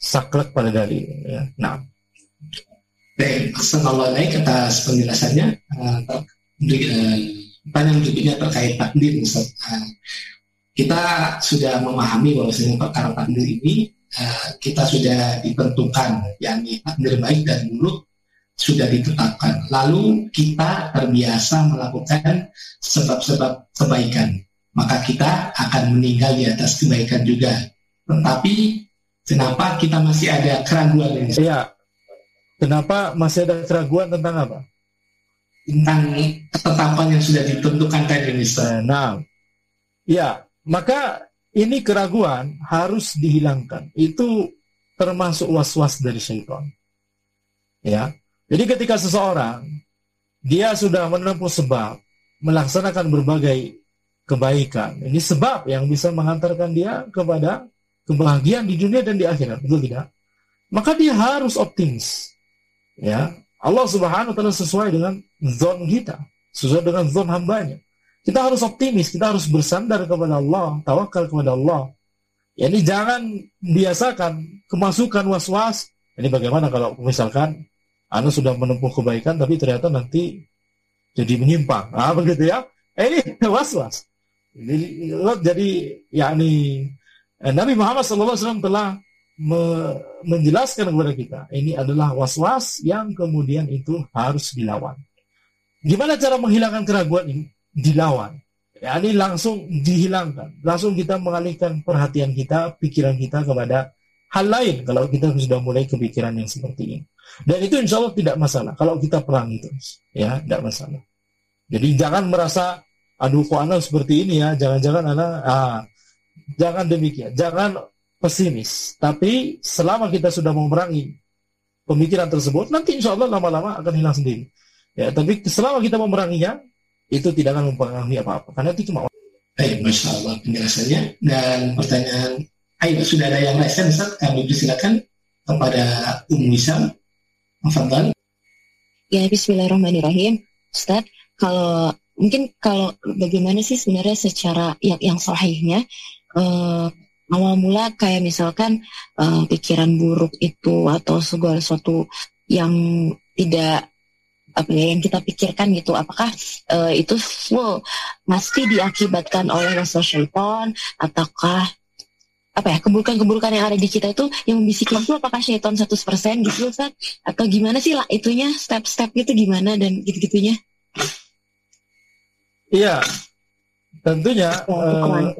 [SPEAKER 1] saklek pada dalil. Ya. Nah.
[SPEAKER 2] Baik, naik atas penjelasannya. Uh, pertanyaan berikutnya terkait takdir. Uh, kita sudah memahami bahwa perkara takdir ini uh, kita sudah ditentukan, yakni takdir baik dan buruk sudah ditetapkan. Lalu kita terbiasa melakukan sebab-sebab kebaikan, maka kita akan meninggal di atas kebaikan juga. Tetapi Kenapa kita masih ada keraguan ini?
[SPEAKER 1] Iya. Kenapa masih ada keraguan tentang apa?
[SPEAKER 2] Tentang ketetapan yang sudah ditentukan tadi, Mister.
[SPEAKER 1] Nah, ya, maka ini keraguan harus dihilangkan. Itu termasuk was-was dari syaitan. Ya. Jadi ketika seseorang dia sudah menempuh sebab melaksanakan berbagai kebaikan, ini sebab yang bisa mengantarkan dia kepada kebahagiaan di dunia dan di akhirat, betul tidak? Maka dia harus optimis. Ya, Allah Subhanahu wa taala sesuai dengan zon kita, sesuai dengan zon hambanya. Kita harus optimis, kita harus bersandar kepada Allah, tawakal kepada Allah. Ya, ini jangan biasakan kemasukan was-was. Ini bagaimana kalau misalkan Anda sudah menempuh kebaikan tapi ternyata nanti jadi menyimpang. Ah, begitu ya. Eh, ini was-was. Jadi, yakni Eh, Nabi Muhammad SAW telah me menjelaskan kepada kita ini adalah was-was yang kemudian itu harus dilawan. Gimana cara menghilangkan keraguan ini? Dilawan. Ya, ini langsung dihilangkan. Langsung kita mengalihkan perhatian kita, pikiran kita kepada hal lain kalau kita sudah mulai kepikiran yang seperti ini. Dan itu insya Allah tidak masalah kalau kita perang itu, ya tidak masalah. Jadi jangan merasa, aduh kok anak seperti ini ya, jangan-jangan anak, ah, Jangan demikian, jangan pesimis. Tapi selama kita sudah memerangi pemikiran tersebut, nanti insya Allah lama-lama akan hilang sendiri. Ya, tapi selama kita memeranginya, itu tidak akan mempengaruhi apa-apa. Karena itu cuma
[SPEAKER 2] Baik, Masya Allah penjelasannya. Dan pertanyaan, ayo sudah ada yang lain, Ustaz? Kami persilakan kepada Ummu Wisam. Afadhal.
[SPEAKER 3] Ya, Bismillahirrahmanirrahim. Ustaz, kalau mungkin kalau bagaimana sih sebenarnya secara yang, yang sahihnya uh, awal mula kayak misalkan uh, pikiran buruk itu atau segala sesuatu yang tidak apa ya yang kita pikirkan gitu apakah uh, itu full pasti diakibatkan oleh rasa syaitan ataukah apa ya keburukan-keburukan yang ada di kita itu yang membisikkan itu apakah syaitan 100% gitu Ustaz? Atau gimana sih lah itunya? Step-step itu gimana dan gitu-gitunya?
[SPEAKER 1] Iya tentunya uh,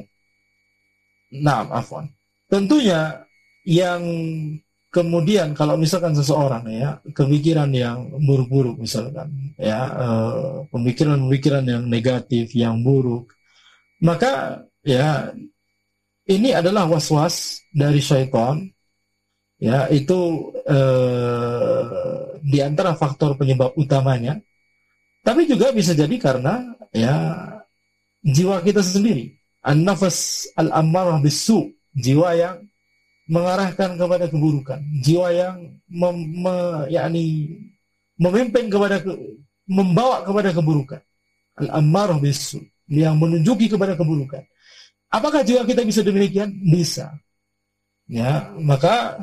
[SPEAKER 1] Nah, afwan. Tentunya yang kemudian kalau misalkan seseorang ya kepikiran yang buruk-buruk misalkan ya eh, pemikiran-pemikiran yang negatif yang buruk maka ya ini adalah was-was dari syaitan. Ya itu eh, di antara faktor penyebab utamanya. Tapi juga bisa jadi karena ya jiwa kita sendiri. An-nafas al-ammarah bisu, jiwa yang mengarahkan kepada keburukan, jiwa yang mem, me, yakni memimpin kepada ke, membawa kepada keburukan. Al-ammarah bisu, yang menunjuki kepada keburukan. Apakah jiwa kita bisa demikian? Bisa. Ya, maka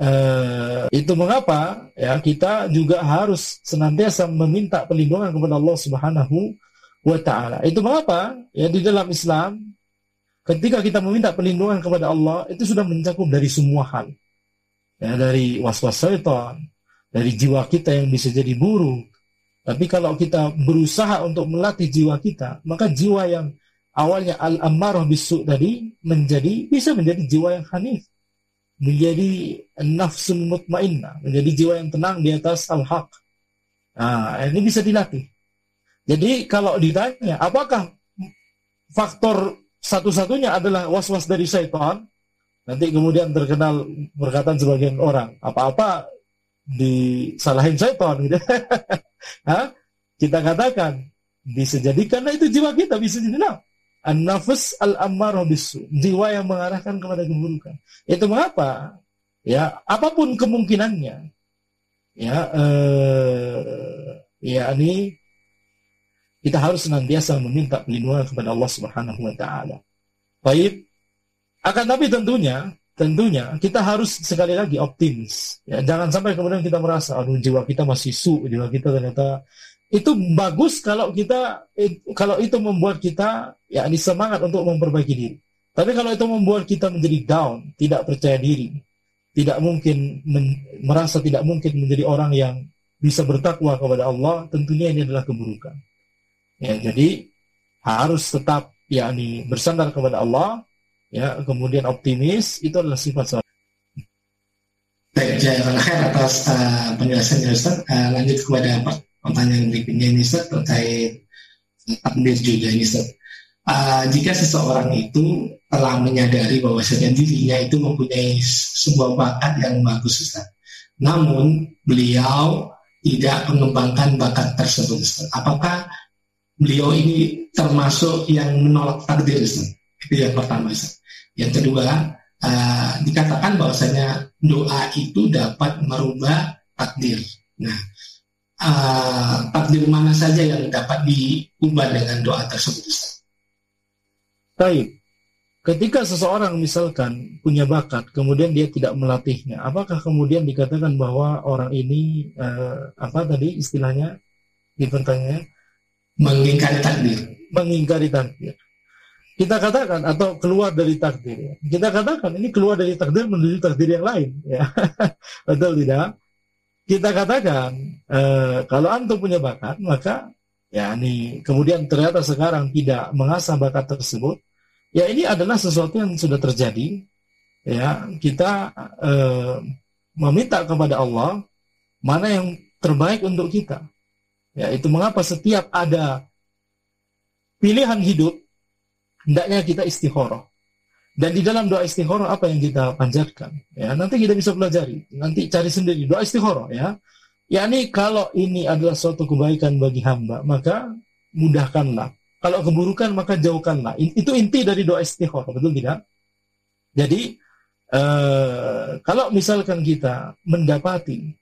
[SPEAKER 1] eh, itu mengapa ya kita juga harus senantiasa meminta perlindungan kepada Allah Subhanahu wa taala. Itu mengapa? Ya di dalam Islam ketika kita meminta perlindungan kepada Allah itu sudah mencakup dari semua hal. Ya, dari was-was syaitan, dari jiwa kita yang bisa jadi buruk. Tapi kalau kita berusaha untuk melatih jiwa kita, maka jiwa yang awalnya al-ammarah bisu tadi menjadi bisa menjadi jiwa yang hanif. Menjadi nafsul mutmainnah, menjadi jiwa yang tenang di atas al-haq. Nah, ini bisa dilatih. Jadi kalau ditanya apakah faktor satu-satunya adalah was-was dari syaitan, nanti kemudian terkenal berkatan sebagian orang, apa-apa disalahin syaitan gitu. Hah? Kita katakan bisa jadi karena itu jiwa kita bisa jadi nah. An-nafs al-ammarah bisu, jiwa yang mengarahkan kepada keburukan. Itu mengapa? Ya, apa pun kemungkinannya. Ya, eh, ya ini kita harus senantiasa meminta perlindungan kepada Allah Subhanahu wa taala. Baik. Akan tapi tentunya tentunya kita harus sekali lagi optimis. Ya, jangan sampai kemudian kita merasa, aduh jiwa kita masih su, jiwa kita ternyata itu bagus kalau kita kalau itu membuat kita ya semangat untuk memperbaiki diri. Tapi kalau itu membuat kita menjadi down, tidak percaya diri, tidak mungkin men, merasa tidak mungkin menjadi orang yang bisa bertakwa kepada Allah, tentunya ini adalah keburukan. Ya, jadi harus tetap yakni bersandar kepada Allah, ya, kemudian optimis itu adalah sifat seorang.
[SPEAKER 2] Baik, jazakallah atas uh, penjelasannya Ustaz. Uh, lanjut kepada pertanyaan berikutnya ini Ustaz terkait takdir juga ini Ustaz. Uh, jika seseorang itu telah menyadari bahwa dirinya itu mempunyai sebuah bakat yang bagus Ustaz. Namun beliau tidak mengembangkan bakat tersebut Ustaz. Apakah beliau ini termasuk yang menolak takdir Ustaz? Itu yang pertama Ustaz. Yang kedua, uh, dikatakan bahwasanya doa itu dapat merubah takdir. Nah, uh, takdir mana saja yang dapat diubah dengan doa tersebut
[SPEAKER 1] Baik. Ketika seseorang misalkan punya bakat, kemudian dia tidak melatihnya, apakah kemudian dikatakan bahwa orang ini uh, apa tadi istilahnya di pertanyaan
[SPEAKER 2] mengingkari takdir?
[SPEAKER 1] Mengingkari takdir. Kita katakan atau keluar dari takdir. Kita katakan ini keluar dari takdir menuju takdir yang lain. Ya. Betul tidak? Kita katakan eh, kalau antum punya bakat maka ya ini kemudian ternyata sekarang tidak mengasah bakat tersebut ya ini adalah sesuatu yang sudah terjadi ya. Kita eh, meminta kepada Allah mana yang terbaik untuk kita ya. Itu mengapa setiap ada pilihan hidup hendaknya kita istikharah dan di dalam doa istikharah apa yang kita panjatkan? Ya, nanti kita bisa pelajari. Nanti cari sendiri doa istikharah ya. yakni kalau ini adalah suatu kebaikan bagi hamba, maka mudahkanlah. Kalau keburukan maka jauhkanlah. Itu inti dari doa istikharah, betul tidak? Jadi eh, kalau misalkan kita mendapati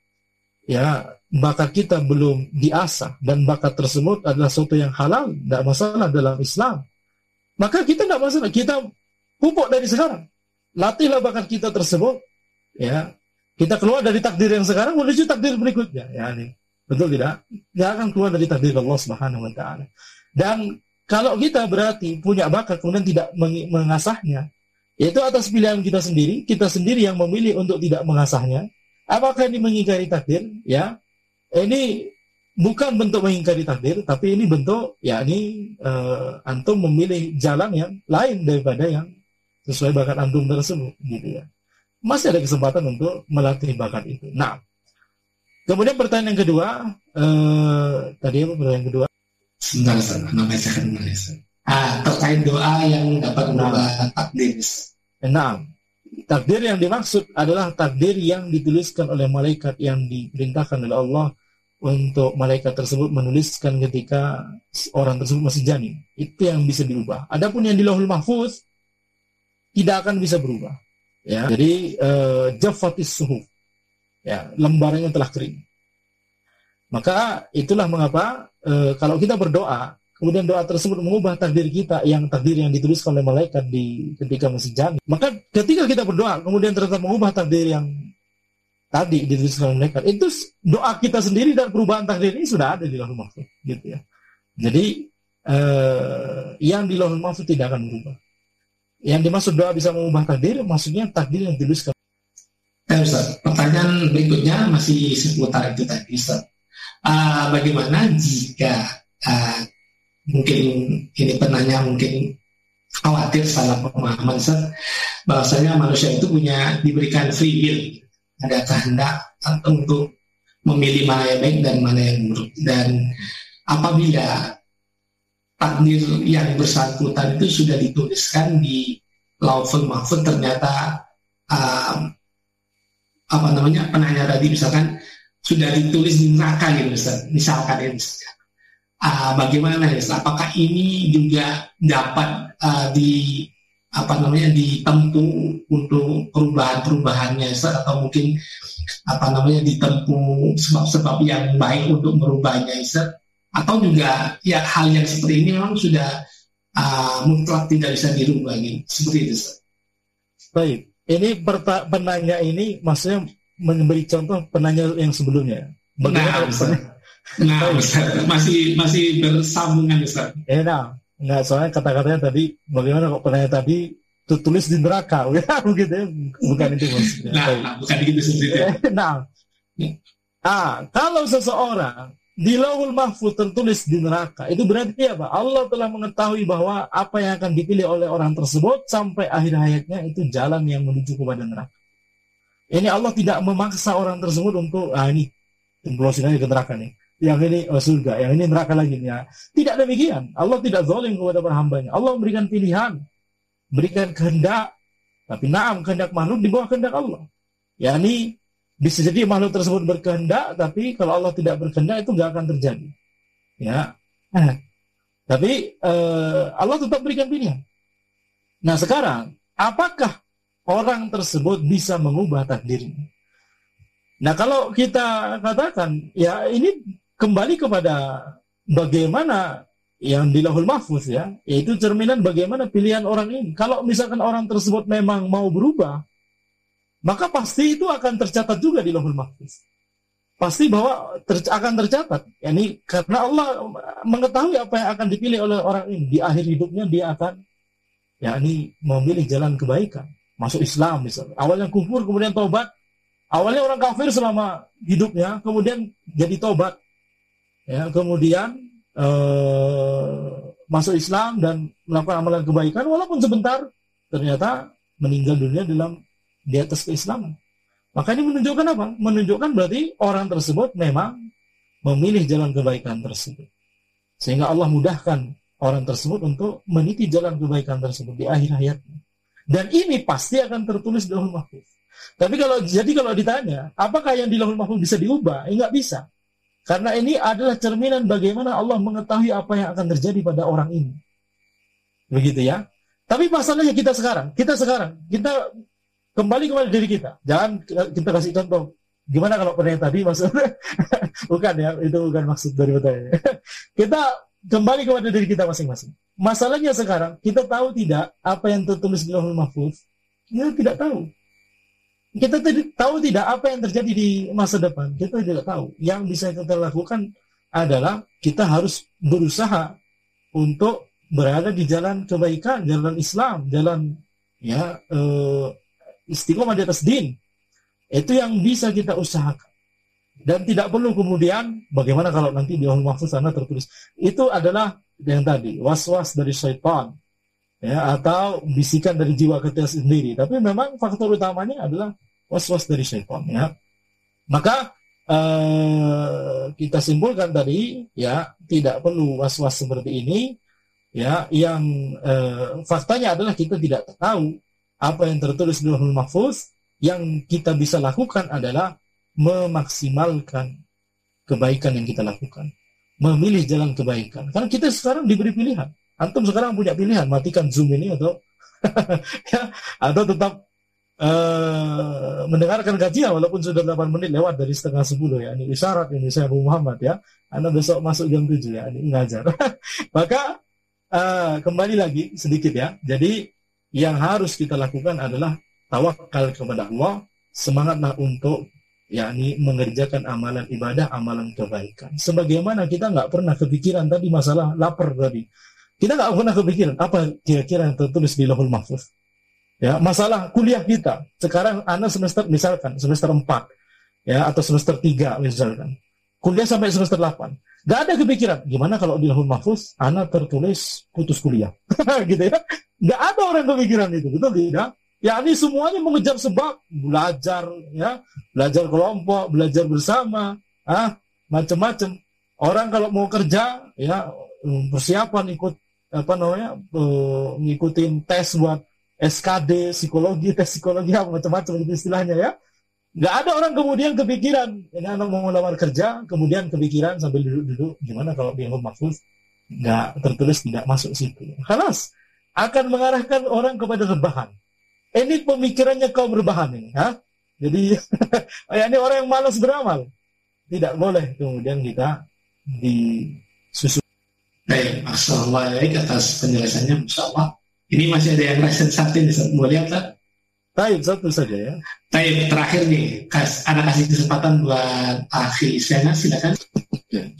[SPEAKER 1] ya bakat kita belum diasah dan bakat tersebut adalah sesuatu yang halal, tidak masalah dalam Islam, maka kita tidak masalah. Kita pupuk dari sekarang. Latihlah bakat kita tersebut, ya. Kita keluar dari takdir yang sekarang menuju takdir berikutnya, ya ini. Betul tidak? Tidak akan keluar dari takdir Allah Subhanahu wa taala. Dan kalau kita berarti punya bakat kemudian tidak mengasahnya, yaitu atas pilihan kita sendiri, kita sendiri yang memilih untuk tidak mengasahnya, apakah ini mengingkari takdir? Ya, ini bukan bentuk mengingkari takdir, tapi ini bentuk ya ini uh, antum memilih jalan yang lain daripada yang sesuai bakat antum tersebut gitu ya. Masih ada kesempatan untuk melatih bakat itu. Nah kemudian pertanyaan yang kedua eh, tadi apa pertanyaan kedua?
[SPEAKER 2] Sebentar namanya saya ah terkait doa yang dapat merubah nah. takdir
[SPEAKER 1] nah takdir yang dimaksud adalah takdir yang dituliskan oleh malaikat yang diperintahkan oleh Allah untuk malaikat tersebut menuliskan ketika orang tersebut masih janin. Itu yang bisa diubah. Adapun yang di Lauhul Mahfuz tidak akan bisa berubah. Ya, jadi uh, jafatis suhu, ya lembarannya telah kering. Maka itulah mengapa uh, kalau kita berdoa, kemudian doa tersebut mengubah takdir kita yang takdir yang dituliskan oleh malaikat di ketika masih janin. Maka ketika kita berdoa, kemudian ternyata mengubah takdir yang tadi dituliskan oleh malaikat, itu doa kita sendiri dan perubahan takdir ini sudah ada di lahul mahfud, gitu ya. Jadi uh, yang di lahul mahfud tidak akan berubah. Yang dimaksud doa bisa mengubah takdir, maksudnya takdir yang dituliskan.
[SPEAKER 2] Ya, Ustaz. Pertanyaan berikutnya masih seputar itu tadi, Ustaz. Uh, bagaimana jika uh, mungkin ini penanya mungkin khawatir salah pemahaman Ustaz, bahwasanya manusia itu punya diberikan free will, ada kehendak untuk memilih mana yang baik dan mana yang buruk. Dan apabila takdir yang bersangkutan itu sudah dituliskan di Lauful Mahfud ternyata um, apa namanya penanya tadi misalkan sudah ditulis di neraka gitu Ustaz. misalkan ya misalkan. Uh, bagaimana ya apakah ini juga dapat uh, di apa namanya ditempuh untuk perubahan-perubahannya atau mungkin apa namanya ditempuh sebab-sebab yang baik untuk merubahnya Ustaz atau juga ya hal yang seperti ini memang sudah uh, mutlak tidak bisa dirubah gitu. seperti itu.
[SPEAKER 1] Baik, ini penanya ini maksudnya memberi contoh penanya yang sebelumnya.
[SPEAKER 2] Bagaimana nah, Ustaz. Nah, Ustaz. masih masih bersambungan Ustaz.
[SPEAKER 1] Eh, nah, enggak soalnya kata-katanya tadi bagaimana kok penanya tadi tertulis di neraka ya begitu ya bukan itu maksudnya.
[SPEAKER 2] Nah, nah bukan itu
[SPEAKER 1] sebenarnya. nah, ah, kalau seseorang di lauhul mahfud tertulis di neraka. Itu berarti apa? Allah telah mengetahui bahwa apa yang akan dipilih oleh orang tersebut sampai akhir hayatnya itu jalan yang menuju kepada neraka. Ini Allah tidak memaksa orang tersebut untuk ah ini templosin aja ke neraka nih. Yang ini oh, surga. Yang ini neraka lagi ya tidak demikian. Allah tidak zalim kepada para hambanya. Allah memberikan pilihan. Berikan kehendak. Tapi naam kehendak makhluk di bawah kehendak Allah. Yakni bisa jadi makhluk tersebut berkehendak, tapi kalau Allah tidak berkehendak itu nggak akan terjadi. Ya, eh. tapi uh, Allah tetap berikan pilihan. Nah sekarang, apakah orang tersebut bisa mengubah takdirnya? Nah kalau kita katakan, ya ini kembali kepada bagaimana yang di lahul mahfuz ya, yaitu cerminan bagaimana pilihan orang ini. Kalau misalkan orang tersebut memang mau berubah, maka pasti itu akan tercatat juga di Lauhul Mahfuz. Pasti bahwa ter, akan tercatat. Yani karena Allah mengetahui apa yang akan dipilih oleh orang ini di akhir hidupnya dia akan yakni memilih jalan kebaikan, masuk Islam misalnya. Awalnya kufur kemudian tobat. Awalnya orang kafir selama hidupnya, kemudian jadi tobat. Ya, kemudian eh, masuk Islam dan melakukan amalan kebaikan walaupun sebentar ternyata meninggal dunia dalam di atas keislaman. Maka ini menunjukkan apa? Menunjukkan berarti orang tersebut memang memilih jalan kebaikan tersebut. Sehingga Allah mudahkan orang tersebut untuk meniti jalan kebaikan tersebut di akhir hayatnya. Dan ini pasti akan tertulis Lauhul Mahfuz. Tapi kalau jadi kalau ditanya, apakah yang di Lauhul Mahfuz bisa diubah? Eh, bisa. Karena ini adalah cerminan bagaimana Allah mengetahui apa yang akan terjadi pada orang ini. Begitu ya. Tapi masalahnya kita sekarang, kita sekarang, kita kembali kepada diri kita. Jangan kita kasih contoh. Gimana kalau pertanyaan tadi maksudnya? bukan ya, itu bukan maksud dari pertanyaan. kita kembali kepada diri kita masing-masing. Masalahnya sekarang, kita tahu tidak apa yang tertulis di Lauhul Mahfuz? Ya tidak tahu. Kita tahu tidak apa yang terjadi di masa depan. Kita tidak tahu. Yang bisa kita lakukan adalah kita harus berusaha untuk berada di jalan kebaikan, jalan Islam, jalan ya eh, istiqomah di atas din. Itu yang bisa kita usahakan. Dan tidak perlu kemudian bagaimana kalau nanti di Allah sana tertulis. Itu adalah yang tadi, was-was dari syaitan. Ya, atau bisikan dari jiwa kita sendiri. Tapi memang faktor utamanya adalah was-was dari syaitan. Ya. Maka eh, kita simpulkan tadi, ya tidak perlu was-was seperti ini. Ya, yang eh, faktanya adalah kita tidak tahu apa yang tertulis di Lauhul Mahfuz yang kita bisa lakukan adalah memaksimalkan kebaikan yang kita lakukan. Memilih jalan kebaikan. Karena kita sekarang diberi pilihan. Antum sekarang punya pilihan matikan zoom ini atau ya, atau tetap uh, mendengarkan kajian walaupun sudah 8 menit lewat dari setengah 10 ya. Ini isyarat ini saya Abu Muhammad ya. Anda besok masuk jam 7 ya ini ngajar. Maka uh, kembali lagi sedikit ya. Jadi yang harus kita lakukan adalah tawakal kepada Allah, semangatlah untuk yakni mengerjakan amalan ibadah, amalan kebaikan. Sebagaimana kita nggak pernah kepikiran tadi masalah lapar tadi. Kita nggak pernah kepikiran apa kira-kira yang tertulis di Lahul Mahfuz. Ya, masalah kuliah kita. Sekarang anak semester misalkan semester 4 ya atau semester 3 misalkan. Kuliah sampai semester 8. Gak ada kepikiran, gimana kalau di lahul mahfuz, anak tertulis putus kuliah. gitu ya. Gak ada orang kepikiran itu, betul tidak? Ya ini semuanya mengejar sebab, belajar, ya, belajar kelompok, belajar bersama, ah, macam-macam. Orang kalau mau kerja, ya, persiapan ikut apa namanya, ngikutin tes buat SKD, psikologi, tes psikologi, macam-macam itu istilahnya ya. Nggak ada orang kemudian kepikiran, ini anak mau melamar kerja, kemudian kepikiran sambil duduk-duduk, gimana kalau di mahfuz nggak tertulis tidak masuk situ. Halas, akan mengarahkan orang kepada rebahan. Ini pemikirannya kaum rebahan ini. Ha? Jadi, ya ini orang yang malas beramal. Tidak boleh kemudian kita disusun.
[SPEAKER 2] Baik, Assalamualaikum atas penjelasannya, Masya Allah. Ini masih ada yang resen satu, mau lihat tak?
[SPEAKER 1] Taib satu saja ya.
[SPEAKER 2] Taib terakhir nih, kas, anak kasih kesempatan buat akhir Isyana, silakan.
[SPEAKER 4] Ya,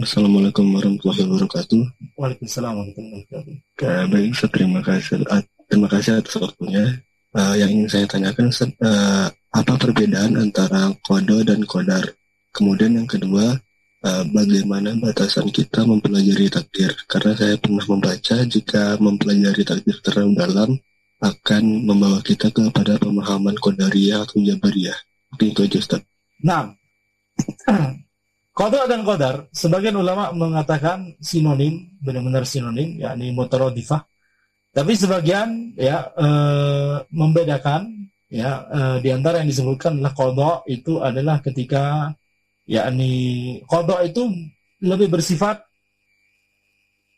[SPEAKER 4] Assalamualaikum warahmatullahi wabarakatuh.
[SPEAKER 1] Waalaikumsalam warahmatullahi wabarakatuh.
[SPEAKER 4] Uh, baik, Ustaz, terima kasih. Uh, terima kasih atas waktunya. Uh, yang ingin saya tanyakan, uh, apa perbedaan antara kodo dan kodar? Kemudian yang kedua, uh, bagaimana batasan kita mempelajari takdir? Karena saya pernah membaca jika mempelajari takdir terlalu dalam, akan membawa kita kepada pemahaman Qadariyah atau Jabariyah. Mungkin itu aja Ustaz.
[SPEAKER 1] Nah, Qadar dan Qadar, sebagian ulama mengatakan sinonim, benar-benar sinonim, yakni mutarodifah. Tapi sebagian ya e, membedakan ya e, di antara yang disebutkan adalah kodok itu adalah ketika yakni kodok itu lebih bersifat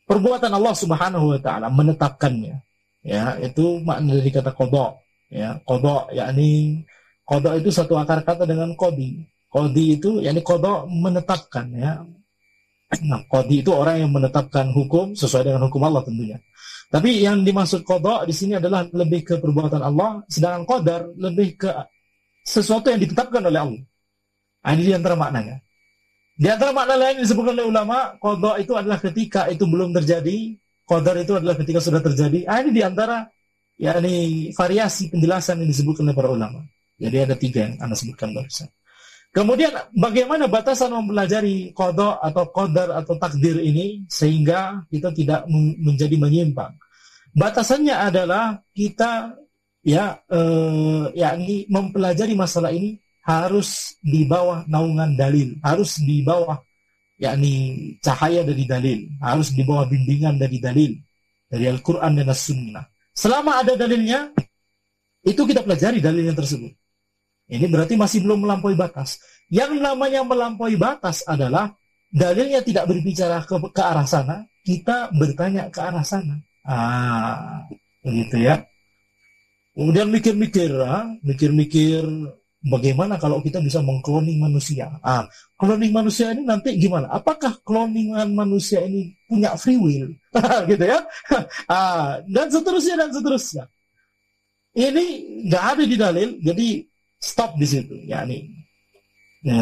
[SPEAKER 1] perbuatan Allah Subhanahu wa taala menetapkannya ya itu makna dari kata kodok. Ya kodok yakni kodok itu satu akar kata dengan kodi. Kodi itu yakni kodok menetapkan ya. Nah kodi itu orang yang menetapkan hukum sesuai dengan hukum Allah tentunya. Tapi yang dimaksud kodok di sini adalah lebih ke perbuatan Allah sedangkan kodar lebih ke sesuatu yang ditetapkan oleh Allah. Nah, ini di antara maknanya. Di antara makna lain disebutkan oleh ulama kodok itu adalah ketika itu belum terjadi Qadar itu adalah ketika sudah terjadi. Ah, ini di antara ya ini variasi penjelasan yang disebutkan oleh para ulama. Jadi ada tiga yang anda sebutkan barusan. Kemudian bagaimana batasan mempelajari kodok atau kodar atau takdir ini sehingga kita tidak menjadi menyimpang. Batasannya adalah kita ya eh, yakni mempelajari masalah ini harus di bawah naungan dalil, harus di bawah yakni cahaya dari dalil, harus di bawah bimbingan dari dalil, dari Al-Quran dan As-Sunnah. Selama ada dalilnya, itu kita pelajari dalilnya tersebut. Ini berarti masih belum melampaui batas. Yang namanya melampaui batas adalah dalilnya tidak berbicara ke, ke arah sana, kita bertanya ke arah sana. Ah, begitu ya. Kemudian mikir-mikir, ah, mikir-mikir bagaimana kalau kita bisa mengkloning manusia? Ah, cloning manusia ini nanti gimana? Apakah cloningan manusia ini punya free will? gitu ya. ah, dan seterusnya dan seterusnya. Ini nggak ada di dalil, jadi stop di situ. Ya nih, e,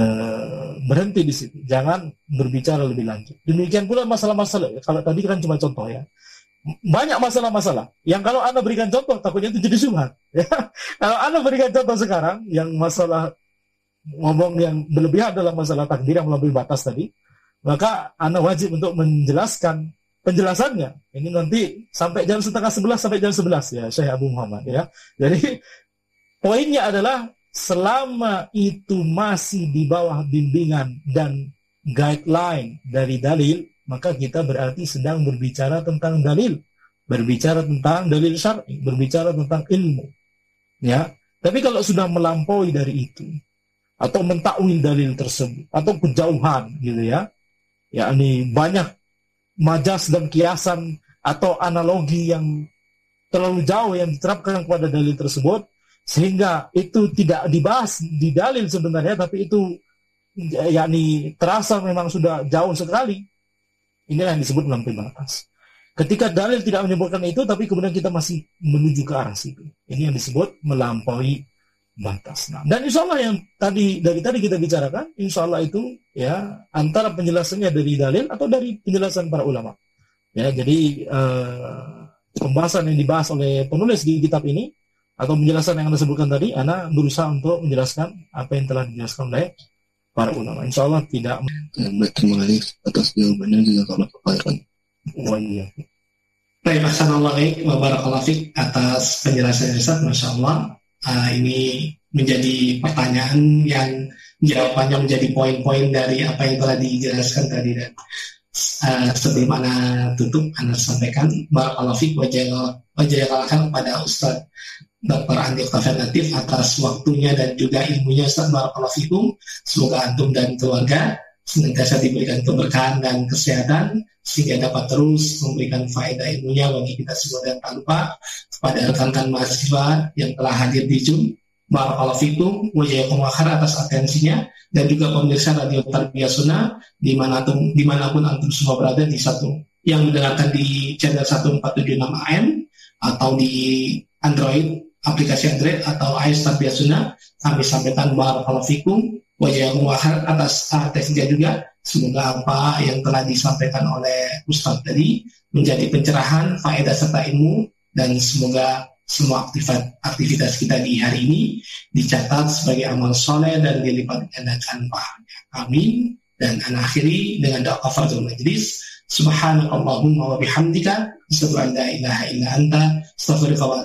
[SPEAKER 1] berhenti di situ. Jangan berbicara lebih lanjut. Demikian pula masalah-masalah. Kalau tadi kan cuma contoh ya banyak masalah-masalah. Yang kalau anda berikan contoh takutnya itu jadi subhat ya. kalau anda berikan contoh sekarang yang masalah ngomong yang berlebihan dalam masalah takdir yang melampaui batas tadi maka anda wajib untuk menjelaskan penjelasannya. Ini nanti sampai jam setengah sebelas sampai jam sebelas ya Syekh Abu Muhammad ya. Jadi poinnya adalah selama itu masih di bawah bimbingan dan guideline dari dalil maka kita berarti sedang berbicara tentang dalil, berbicara tentang dalil syar'i, berbicara tentang ilmu. Ya. Tapi kalau sudah melampaui dari itu atau mentakwil dalil tersebut atau kejauhan gitu ya. Ya ini banyak majas dan kiasan atau analogi yang terlalu jauh yang diterapkan kepada dalil tersebut sehingga itu tidak dibahas di dalil sebenarnya tapi itu yakni terasa memang sudah jauh sekali Inilah yang disebut melampaui batas. Ketika dalil tidak menyebutkan itu, tapi kemudian kita masih menuju ke arah situ. Ini yang disebut melampaui batas. Nah, dan insya Allah yang tadi dari tadi kita bicarakan, insya Allah itu ya antara penjelasannya dari dalil atau dari penjelasan para ulama. Ya, jadi uh, pembahasan yang dibahas oleh penulis di kitab ini atau penjelasan yang anda sebutkan tadi, Anda berusaha untuk menjelaskan apa yang telah dijelaskan oleh para ulama. Insya Allah tidak.
[SPEAKER 4] Ya, baik, terima kasih atas jawabannya juga kalau khairan.
[SPEAKER 1] Oh iya.
[SPEAKER 2] Baik, Assalamualaikum warahmatullahi atas penjelasan Ustaz, Masya Allah. Uh, ini menjadi pertanyaan yang jawabannya menjadi poin-poin dari apa yang telah dijelaskan tadi dan uh, sebelum Anda tutup, Anda sampaikan Barakallahu Fik wajah wajah kepada Ustaz Dr. Andi Alternatif atas waktunya dan juga ilmunya Ustaz Barakallahu Fikum. Semoga antum dan keluarga senantiasa diberikan keberkahan dan kesehatan sehingga dapat terus memberikan faedah ilmunya bagi kita semua dan tak lupa kepada rekan-rekan mahasiswa yang telah hadir di Zoom. Barakallahu fikum atas atensinya dan juga pemirsa Radio Tarbiyah Sunnah di mana pun, di mana pun antum semua berada di satu yang mendengarkan di channel 1476 AM atau di Android aplikasi Android atau iOS Tarbiyah Sunnah. Kami sampaikan barakallahu fikum wa atas atasnya juga. Semoga apa yang telah disampaikan oleh Ustaz tadi menjadi pencerahan, faedah serta ilmu dan semoga semua aktivitas, kita di hari ini dicatat sebagai amal soleh dan dilipat gandakan pahalanya. Amin. Dan anak akhiri dengan doa kafaratul majlis. Subhanakallahumma wa bihamdika asyhadu an la anta astaghfiruka wa.